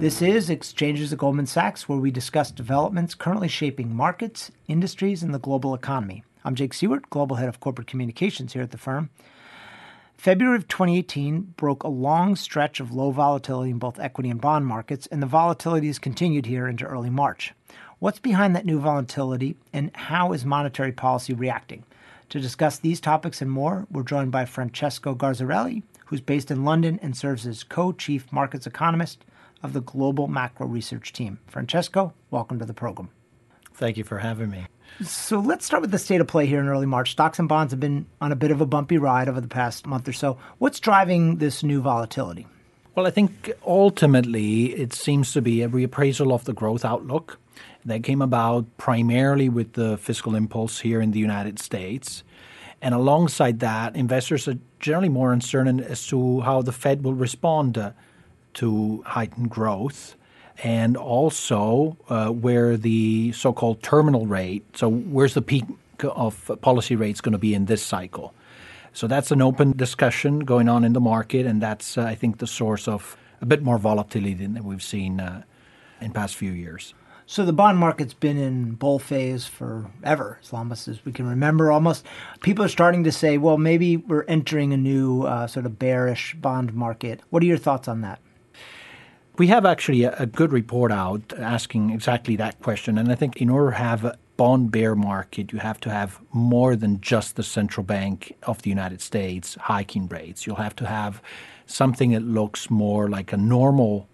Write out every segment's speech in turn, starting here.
This is Exchanges at Goldman Sachs, where we discuss developments currently shaping markets, industries, and the global economy. I'm Jake Siewert, Global Head of Corporate Communications here at the firm. February of 2018 broke a long stretch of low volatility in both equity and bond markets, and the volatility has continued here into early March. What's behind that new volatility, and how is monetary policy reacting? To discuss these topics and more, we're joined by Francesco Garzarelli, who's based in London and serves as co chief markets economist of the Global Macro Research Team. Francesco, welcome to the program. Thank you for having me. So let's start with the state of play here in early March. Stocks and bonds have been on a bit of a bumpy ride over the past month or so. What's driving this new volatility? Well, I think ultimately it seems to be a reappraisal of the growth outlook that came about primarily with the fiscal impulse here in the United States. And alongside that, investors are generally more uncertain as to how the Fed will respond to heighten growth and also uh, where the so-called terminal rate. So where's the peak of policy rates going to be in this cycle? So that's an open discussion going on in the market, and that's uh, I think the source of a bit more volatility than we've seen uh, in past few years. So the bond market's been in bull phase forever, as long as we can remember. Almost, people are starting to say, "Well, maybe we're entering a new uh, sort of bearish bond market." What are your thoughts on that? We have actually a, a, good report out asking exactly that question. And I think in order to have a bond bear market, you have to have more than just the central bank of the United States hiking rates. You'll have to have something that looks more like a normal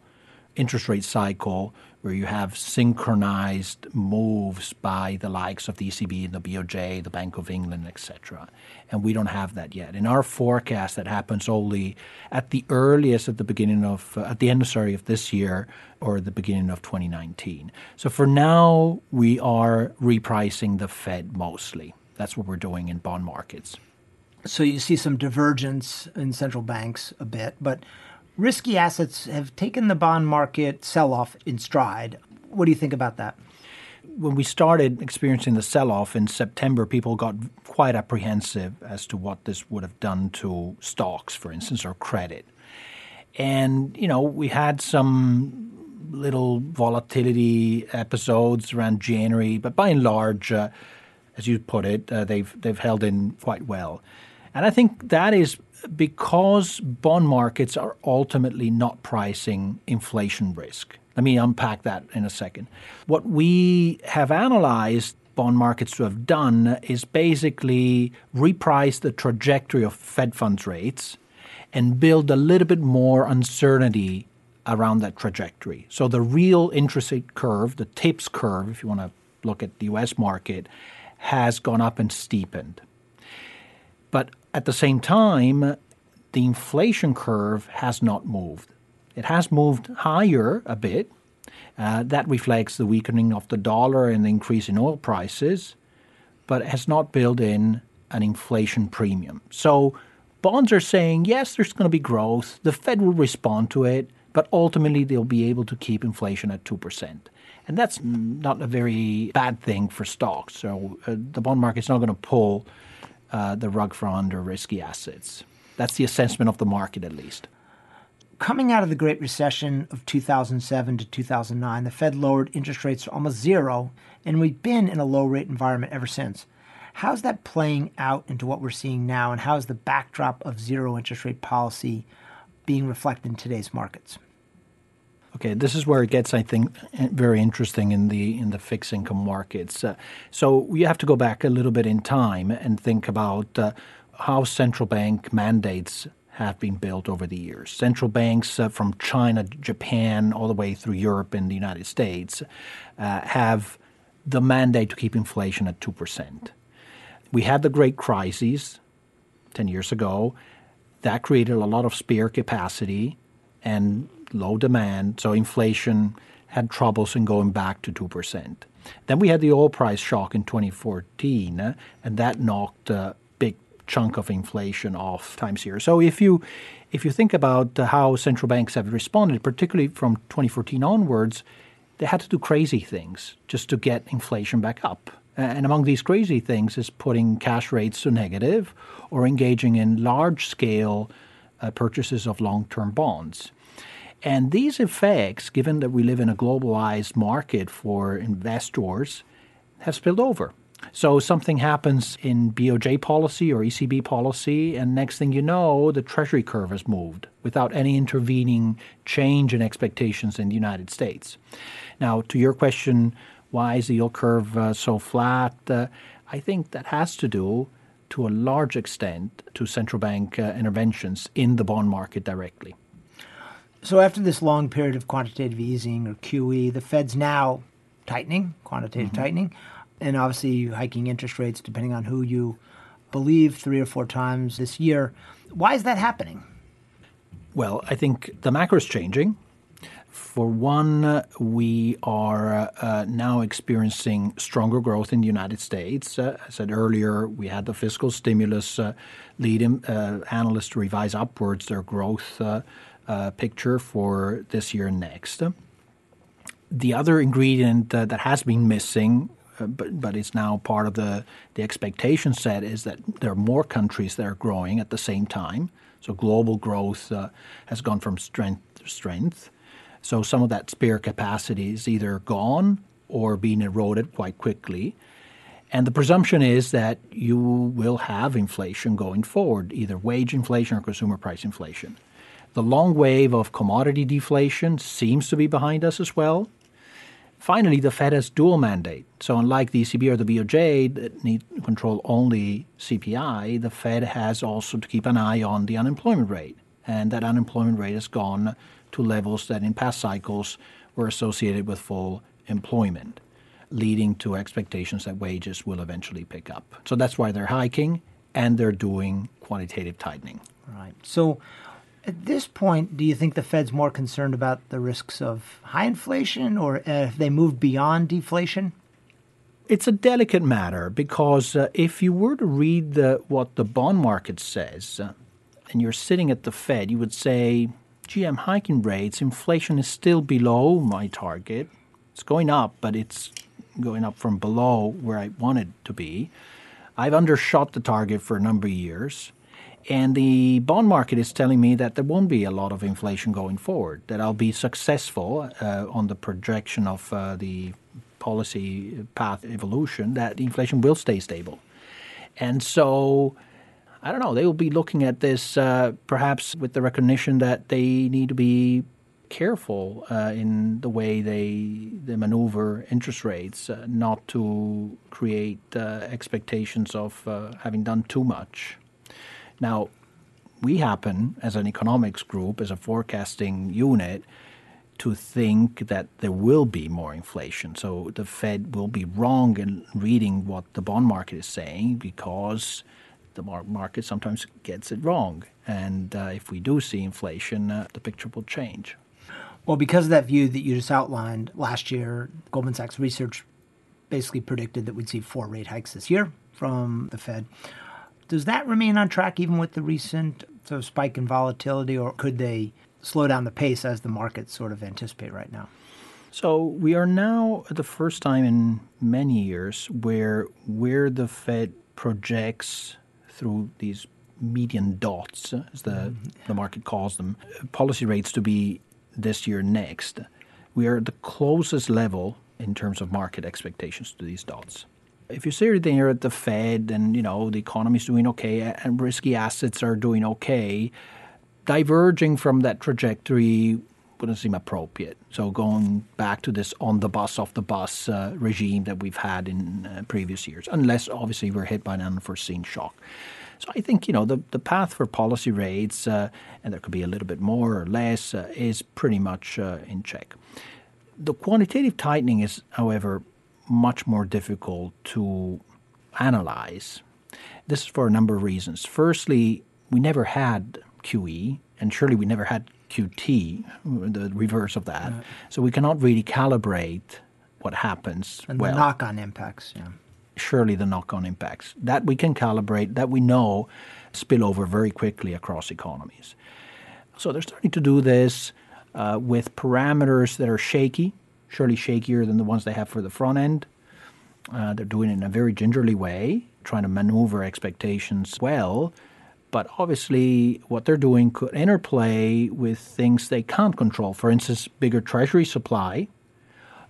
interest rate cycle where you have synchronized moves by the likes of the ECB, and the BOJ, the Bank of England, etc. And we don't have that yet. In our forecast, that happens only at the earliest at the beginning of, uh, at the end, sorry, of this year or the beginning of 2019. So for now, we are repricing the Fed mostly. That's what we're doing in bond markets. So you see some divergence in central banks a bit, but risky assets have taken the bond market sell off in stride. What do you think about that? When we started experiencing the sell off in September, people got quite apprehensive as to what this would have done to stocks, for instance, or credit. And, you know, we had some little volatility episodes around January, but by and large, uh, as you put it, uh, they've, they've held in quite well. And I think that is because bond markets are ultimately not pricing inflation risk. Let me unpack that in a second. What we have analyzed bond markets to have done is basically reprice the trajectory of Fed funds rates and build a little bit more uncertainty around that trajectory. So the real interest rate curve, the TIPS curve, if you want to look at the US market, has gone up and steepened. But at the same time, the inflation curve has not moved. It has moved higher a bit. Uh, that reflects the weakening of the dollar and the increase in oil prices, but it has not built in an inflation premium. So bonds are saying, yes, there's going to be growth. The Fed will respond to it, but ultimately they'll be able to keep inflation at 2%. And that's not a very bad thing for stocks. So uh, the bond market's not going to pull uh, the rug from under risky assets. That's the assessment of the market, at least. Coming out of the Great Recession of 2007 to 2009, the Fed lowered interest rates to almost zero, and we've been in a low rate environment ever since. How's that playing out into what we're seeing now, and how is the backdrop of zero interest rate policy being reflected in today's markets? Okay, this is where it gets, I think, very interesting in the in the fixed income markets. Uh, so we have to go back a little bit in time and think about uh, how central bank mandates have been built over the years. Central banks uh, from China, Japan, all the way through Europe and the United States uh, have the mandate to keep inflation at two percent. We had the Great Crises ten years ago. That created a lot of spare capacity and low demand, so inflation had troubles in going back to 2%. Then we had the oil price shock in 2014, uh, and that knocked a big chunk of inflation off times here. So if you if you think about uh, how central banks have responded, particularly from 2014 onwards, they had to do crazy things just to get inflation back up. And among these crazy things is putting cash rates to negative or engaging in large scale uh, purchases of long term bonds. And these effects, given that we live in a globalized market for investors, have spilled over. So something happens in BOJ policy or ECB policy, and next thing you know, the Treasury curve has moved without any intervening change in expectations in the United States. Now, to your question, why is the yield curve uh, so flat? Uh, I think that has to do, to a large extent, to central bank uh, interventions in the bond market directly. So, after this long period of quantitative easing or QE, the Fed's now tightening, quantitative mm-hmm. tightening and obviously hiking interest rates depending on who you believe three or four times this year. Why is that happening? Well, I think the macro is changing. For one, we are uh, now experiencing stronger growth in the United States. Uh, I said earlier, we had the fiscal stimulus uh, lead uh, analysts to revise upwards their growth uh, uh, picture for this year and next. The other ingredient that has been missing uh, but but it's now part of the the expectation set is that there are more countries that are growing at the same time. So global growth uh, has gone from strength to strength. So some of that spare capacity is either gone or being eroded quite quickly. And the presumption is that you will have inflation going forward, either wage inflation or consumer price inflation. The long wave of commodity deflation seems to be behind us as well. Finally, the Fed has dual mandate. So unlike the ECB or the BOJ that need control only CPI, the Fed has also to keep an eye on the unemployment rate. And that unemployment rate has gone to levels that in past cycles were associated with full employment, leading to expectations that wages will eventually pick up. So that's why they're hiking and they're doing quantitative tightening. Right. So at this point, do you think the Fed's more concerned about the risks of high inflation or if they moved beyond deflation? It's a delicate matter because uh, if you were to read the, what the bond market says uh, and you're sitting at the Fed, you would say, gee, I'm hiking rates. Inflation is still below my target. It's going up, but it's going up from below where I want it to be. I've undershot the target for a number of years. And the bond market is telling me that there won't be a lot of inflation going forward, that I'll be successful uh, on the projection of uh, the policy path evolution, that inflation will stay stable. And so, I don't know, they will be looking at this uh, perhaps with the recognition that they need to be careful uh, in the way they, they maneuver interest rates, uh, not to create uh, expectations of having done too much. Now, we happen, as an economics group, as a forecasting unit, to think that there will be more inflation. So the Fed will be wrong in reading what the bond market is saying because the market sometimes gets it wrong. And uh, if we do see inflation, uh, the picture will change. Well, because of that view that you just outlined last year, Goldman Sachs research basically predicted that we'd see four rate hikes this year from the Fed. Does that remain on track even with the recent sort of spike in volatility, or could they slow down the pace as the markets sort of anticipate right now? So we are now at the first time in many years where where the Fed projects through these median dots, as the, mm-hmm. the market calls them, policy rates to be this year next. We are at the closest level in terms of market expectations to these dots if you sit there at the Fed and you know the economy's doing okay and risky assets are doing okay, diverging from that trajectory wouldn't seem appropriate. So going back to this on the bus, off the bus uh, regime that we've had in uh, previous years, unless obviously we're hit by an unforeseen shock. So I think you know the the path for policy rates, uh, and there could be a little bit more or less, uh, is pretty much uh, in check. The quantitative tightening is, however, much more difficult to analyze. This is for a number of reasons. Firstly, we never had QE, and surely we never had QT, the reverse of that. So we cannot really calibrate what happens. And well. the knock on impacts, yeah. Surely the knock on impacts. That we can calibrate, that we know spill over very quickly across economies. So they're starting to do this uh, with parameters that are shaky surely shakier than the ones they have for the front end. Uh, they're doing it in a very gingerly way, trying to maneuver expectations well. But obviously, what they're doing could interplay with things they can't control. For instance, bigger treasury supply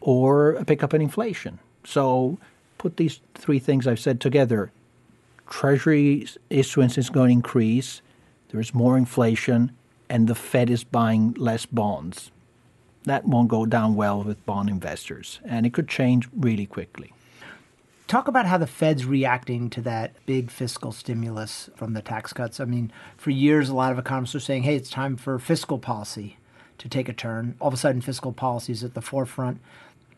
or a pickup in inflation. So put these three things I've said together. Treasury issuance is going to increase, there's more inflation, and the Fed is buying less bonds. That won't go down well with bond investors, and it could change really quickly. Talk about how the Fed's reacting to that big fiscal stimulus from the tax cuts. I mean, for years, a lot of economists are saying, hey, it's time for fiscal policy to take a turn. All of a sudden, fiscal policy is at the forefront.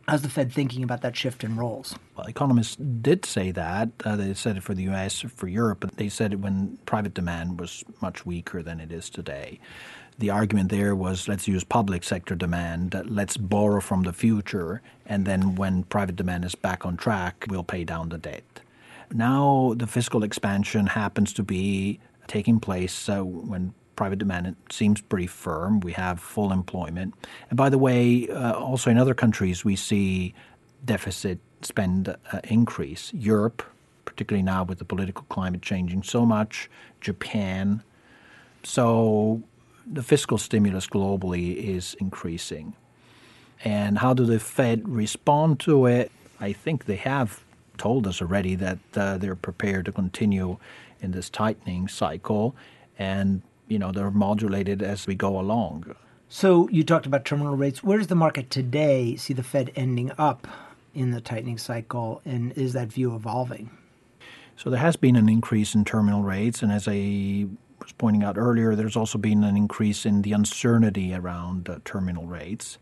How's the Fed thinking about that shift in roles? Well, economists did say that. Uh, they said it for the U.S., for Europe, but they said it when private demand was much weaker than it is today the argument there was let's use public sector demand, let's borrow from the future, and then when private demand is back on track, we'll pay down the debt. Now the fiscal expansion happens to be taking place uh, when private demand seems pretty firm. We have full employment. And by the way, uh, also in other countries, we see deficit spend uh, increase. Europe, particularly now with the political climate changing so much, Japan. So the fiscal stimulus globally is increasing. And how do the Fed respond to it? I think they have told us already that uh, they're prepared to continue in this tightening cycle, and you know they're modulated as we go along. So you talked about terminal rates. Where does the market today see the Fed ending up in the tightening cycle, and is that view evolving? So there has been an increase in terminal rates, and as I was pointing out earlier, there's also been an increase in the uncertainty around uh, terminal rates.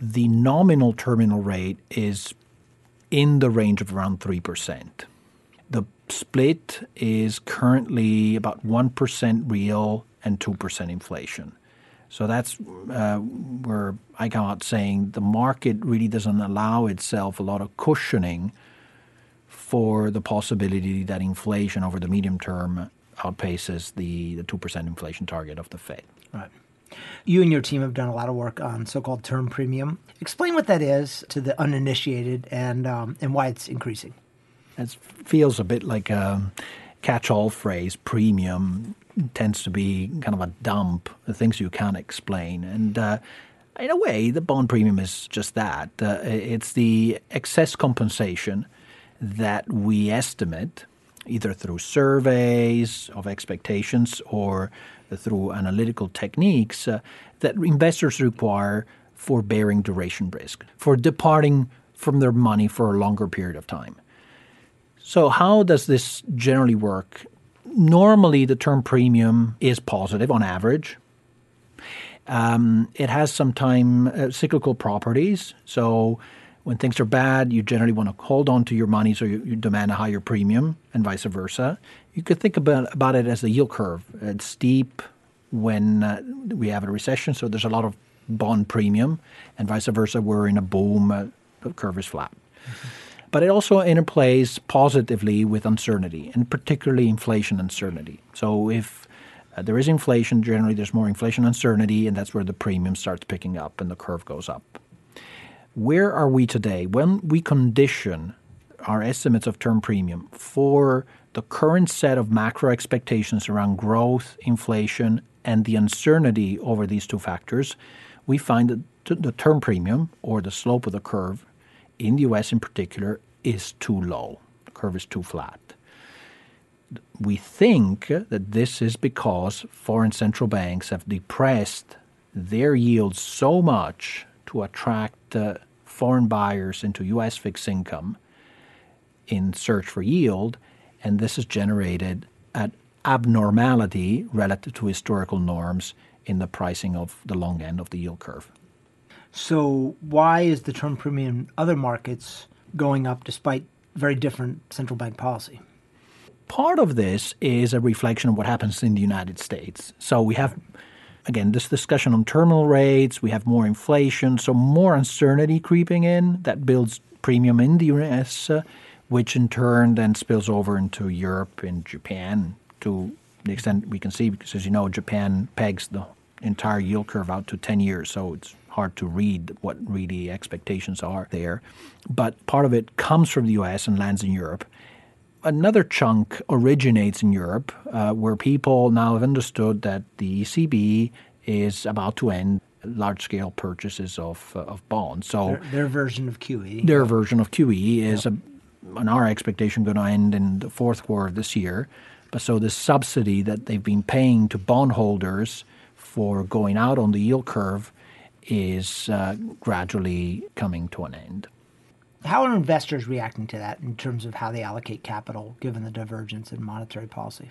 The nominal terminal rate is in the range of around 3%. The split is currently about 1% real and 2% inflation. So that's uh, where I come out saying the market really doesn't allow itself a lot of cushioning for the possibility that inflation over the medium term outpaces the, the 2% inflation target of the Fed. Right. You and your team have done a lot of work on so-called term premium. Explain what that is to the uninitiated and um, and why it's increasing. It feels a bit like a catch-all phrase. Premium tends to be kind of a dump, the things you can't explain, and uh, in a way, the bond premium is just that. Uh, it's the excess compensation that we estimate either through surveys of expectations or through analytical techniques uh, that investors require for bearing duration risk, for departing from their money for a longer period of time. So, how does this generally work? Normally, the term premium is positive on average. Um, it has some time uh, cyclical properties. So, when things are bad, you generally want to hold on to your money, so you, you demand a higher premium, and vice versa. You could think about, about it as the yield curve. It's steep when uh, we have a recession, so there's a lot of bond premium, and vice versa. We're in a boom, uh, the curve is flat. Mm-hmm. But it also interplays positively with uncertainty, and particularly inflation uncertainty. So if uh, there is inflation, generally there's more inflation uncertainty, and that's where the premium starts picking up and the curve goes up where are we today? When we condition our estimates of term premium for the current set of macro expectations around growth, inflation, and the uncertainty over these two factors, we find that the term premium, or the slope of the curve, in the US in particular, is too low. The curve is too flat. We think that this is because foreign central banks have depressed their yields so much to attract uh, foreign buyers into U.S. fixed income in search for yield, and this has generated an abnormality relative to historical norms in the pricing of the long end of the yield curve. So, why is the term premium in other markets going up despite very different central bank policy? Part of this is a reflection of what happens in the United States. So, we have again, this discussion on terminal rates, we have more inflation, so more uncertainty creeping in that builds premium in the US, uh, which in turn then spills over into Europe and Japan to the extent we can see, because as you know, Japan pegs the entire yield curve out to 10 years, so it's hard to read what really expectations are there. But part of it comes from the US and lands in Europe. Another chunk originates in Europe, uh, where people now have understood that the ECB is about to end large scale purchases of, uh, of bonds. So their, their, version of QE. Their version of QE is, yep. a, in our expectation, going to end in the fourth quarter of this year. But so the subsidy that they've been paying to bondholders for going out on the yield curve is uh, gradually coming to an end. How are investors reacting to that in terms of how they allocate capital given the divergence in monetary policy?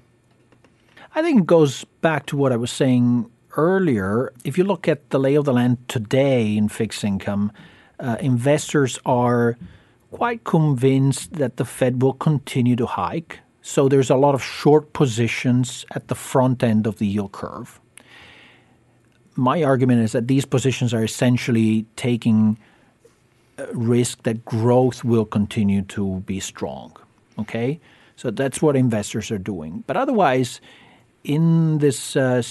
I think it goes back to what I was saying earlier. If you look at the lay of the land today in fixed income, uh, investors are quite convinced that the Fed will continue to hike. So there's a lot of short positions at the front end of the yield curve. My argument is that these positions are essentially taking risk that growth will continue to be strong. Okay? So that's what investors are doing. But otherwise, in this uh,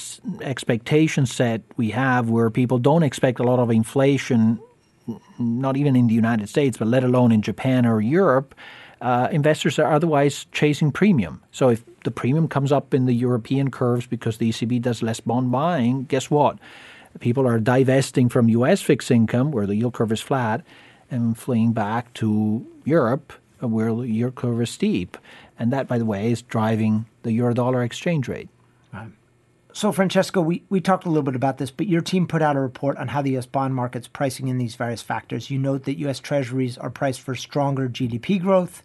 expectation set we have where people don't expect a lot of inflation, not even in the United States, but let alone in Japan or Europe, uh, investors are otherwise chasing premium. So if the premium comes up in the European curves because the ECB does less bond buying, guess what? People are divesting from US fixed income where the yield curve is flat and fleeing back to Europe, uh, where the yield curve is steep. And that, by the way, is driving the euro dollar exchange rate. So, Francesco, we, we talked a little bit about this, but your team put out a report on how the U.S. bond market's pricing in these various factors. You note that U.S. Treasuries are priced for stronger GDP growth,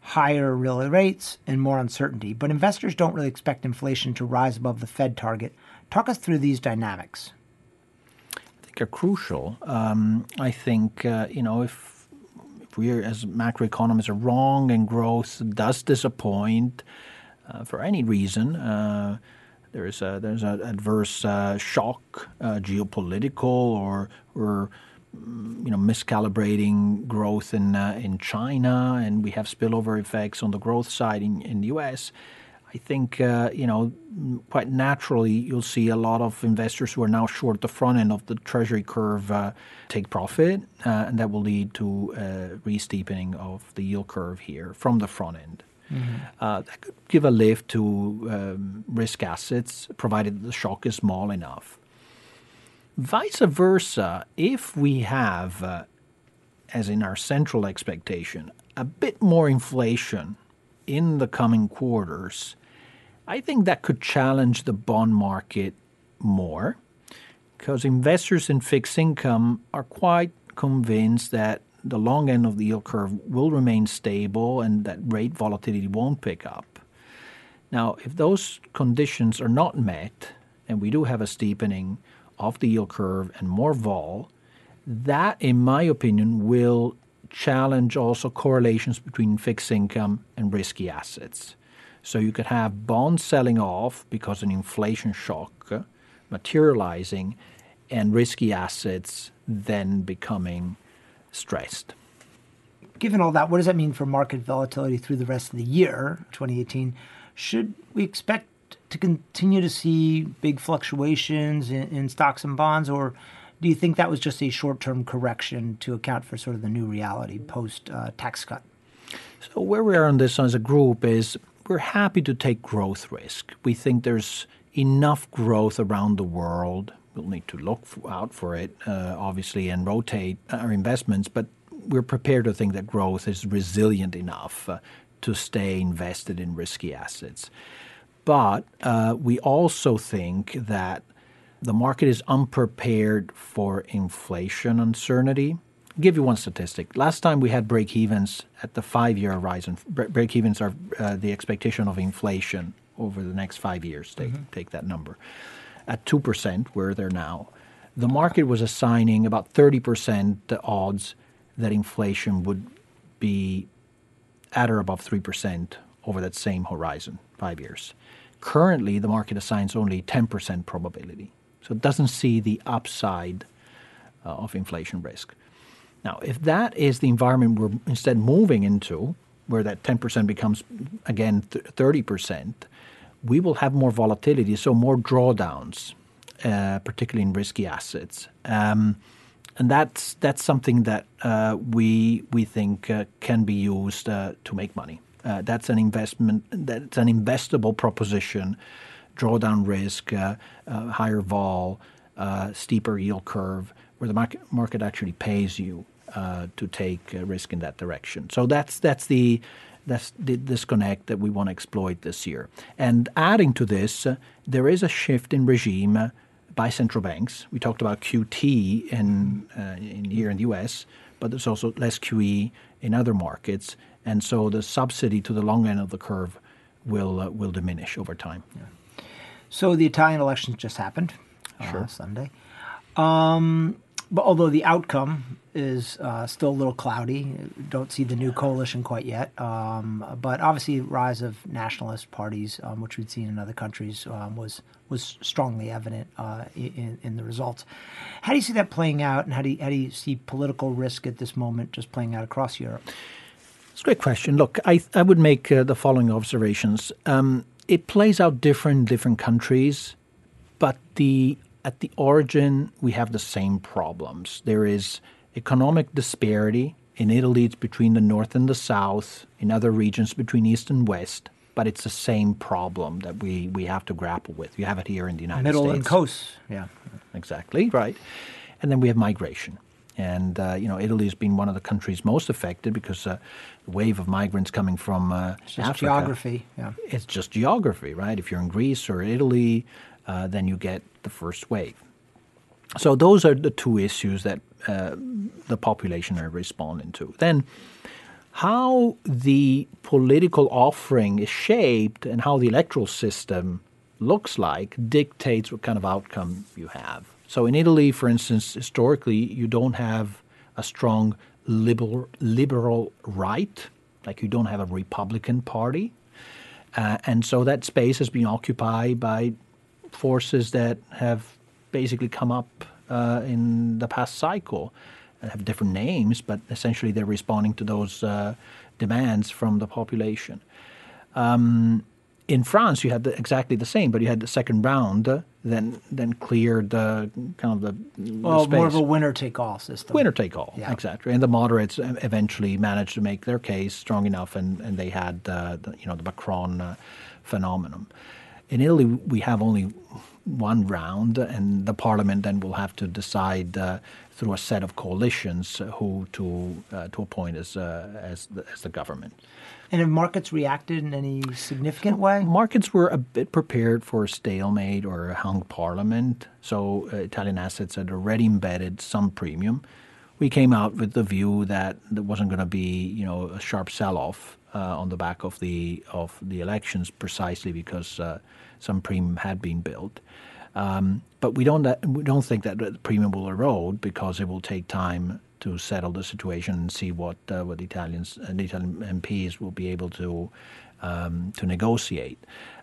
higher real rates, and more uncertainty. But investors don't really expect inflation to rise above the Fed target. Talk us through these dynamics are crucial. Um, I think uh, you know if if we as macroeconomists are wrong and growth does disappoint uh, for any reason. Uh, there's a, there's an adverse uh, shock, uh, geopolitical or or mm, you know miscalibrating growth in uh, in China, and we have spillover effects on the growth side in, in the U.S. I think uh, you know quite naturally you'll see a lot of investors who are now short the front end of the treasury curve uh, take profit, uh, and that will lead to uh, re-steepening of the yield curve here from the front end. Mm-hmm. Uh, that could give a lift to um, risk assets, provided the shock is small enough. Vice versa, if we have, uh, as in our central expectation, a bit more inflation in the coming quarters, I think that could challenge the bond market more because investors in fixed income are quite convinced that the long end of the yield curve will remain stable and that rate volatility won't pick up. Now, if those conditions are not met, and we do have a steepening of the yield curve and more vol, that, in my opinion, will challenge also correlations between fixed income and risky assets. So you could have bonds selling off because an inflation shock materializing and risky assets then becoming stressed. Given all that, what does that mean for market volatility through the rest of the year, 2018? Should we expect to continue to see big fluctuations in, in stocks and bonds, or do you think that was just a short term correction to account for sort of the new reality post uh, tax cut? So, where we are on this as a group is we're happy to take growth risk. We think there's enough growth around the world. We'll need to look out for it, uh, obviously, and rotate our investments, but we're prepared to think that growth is resilient enough uh, to stay invested in risky assets. But uh, we also think that the market is unprepared for inflation uncertainty. I'll give you one statistic. Last time we had break evens at the five year horizon, break evens are uh, the expectation of inflation over the next five years. Take, mm-hmm. take that number. At 2%, where they're now, the market was assigning about 30% the odds that inflation would be at or above 3% over that same horizon, five years. Currently, the market assigns only 10% probability. So it doesn't see the upside uh, of inflation risk. Now, if that is the environment we're instead moving into, where that 10% becomes again 30%, we will have more volatility, so more drawdowns, uh, particularly in risky assets. Um, and that's that's something that uh, we we think uh, can be used uh, to make money Uh, that's an investment. That's an investable proposition. Drawdown risk, uh, uh, higher vol, uh, steeper yield curve, where the market, actually pays you to take risk in that direction. So that's that's the that's the disconnect that we want to exploit this year. And adding to this, there is a shift in regime by central banks. We talked about QT here in the U.S., but there's also less QE in other markets, and so the subsidy to the long end of the curve will will diminish over time. So the Italian elections just happened uh. Sunday. Um, but although the outcome is uh, still a little cloudy, don't see the new coalition quite yet. Um, but obviously, rise of nationalist parties, um, which we'd seen in other countries, um, was was strongly evident uh, in, in the results. How do you see that playing out, and how do you, how do you see political risk at this moment just playing out across Europe? It's a great question. Look, I I would make uh, the following observations. Um, it plays out different in different countries, but the at the origin, we have the same problems. There is economic disparity. In Italy, it's between the north and the south. In other regions, between east and west. But it's the same problem that we, we have to grapple with. You have it here in the United Middle States. Middle and coast, yeah. Exactly, right. And then we have migration. And, uh, you know, Italy has been one of the countries most affected because uh, the wave of migrants coming from uh, it's just Africa. geography, yeah. It's just geography, right? If you're in Greece or Italy, uh, then you get the first wave. So those are the two issues that uh, the population are responding to. Then, how the political offering is shaped and how the electoral system looks like dictates what kind of outcome you have. So in Italy, for instance, historically, you don't have a strong liberal, liberal right, like you don't have a Republican Party. Uh, and so that space has been occupied by forces that have basically come up uh, in the past cycle and have different names, but essentially they're responding to those uh, demands from the population. Um, in France, you had the, exactly the same, but you had the second round, uh, then then cleared the kind of the well the more of a winner take all system. Winner take all, yeah. exactly. And the moderates eventually managed to make their case strong enough, and, and they had uh, the, you know the Macron uh, phenomenon. In Italy, we have only one round, and the parliament then will have to decide uh, through a set of coalitions who to uh, to appoint as uh, as, the, as the government. And have markets reacted in any significant way? Markets were a bit prepared for a stalemate or a hung parliament, so uh, Italian assets had already embedded some premium. We came out with the view that there wasn't going to be, you know, a sharp sell-off uh, on the back of the of the elections, precisely because uh, some premium had been built. Um, but we don't we don't think that the premium will erode because it will take time to settle the situation and see what uh, what the Italians and uh, Italian MPs will be able to um, to negotiate.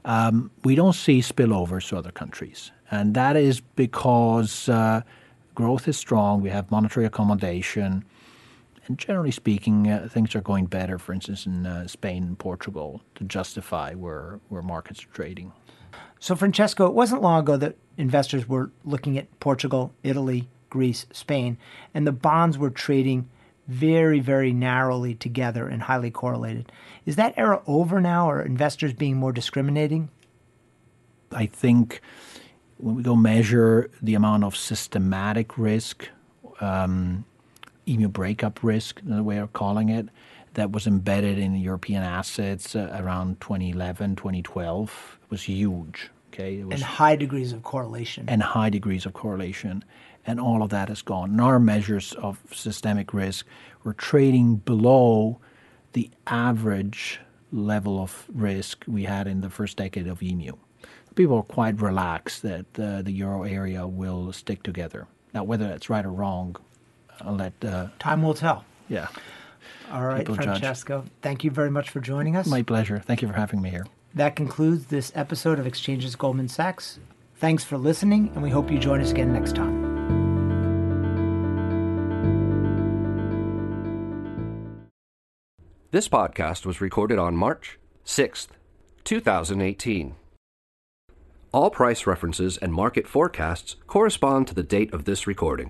Um, we don't see spillovers to other countries, and that is because uh, growth is strong. We have monetary accommodation. And generally speaking, uh, things are going better, for instance, in uh, Spain and Portugal, to justify where, where markets are trading. So, Francesco, it wasn't long ago that investors were looking at Portugal, Italy, Greece, Spain, and the bonds were trading very, very narrowly together and highly correlated. Is that era over now, or are investors being more discriminating? I think when we go measure the amount of systematic risk, um, EMU breakup risk, the way of calling it, that was embedded in European assets uh, around 2011, 2012 was huge. Okay, was, and high degrees of correlation. And high degrees of correlation, and all of that is gone. And our measures of systemic risk were trading below the average level of risk we had in the first decade of EMU. People are quite relaxed that uh, the euro area will stick together. Now, whether that's right or wrong, I'll let uh, time will tell. Yeah. All right, Francesco. Judge. Thank you very much for joining us. My pleasure. Thank you for having me here. That concludes this episode of Exchanges Goldman Sachs. Thanks for listening, and we hope you join us again next time. This podcast was recorded on March 6th, 2018. All price references and market forecasts correspond to the date of this recording.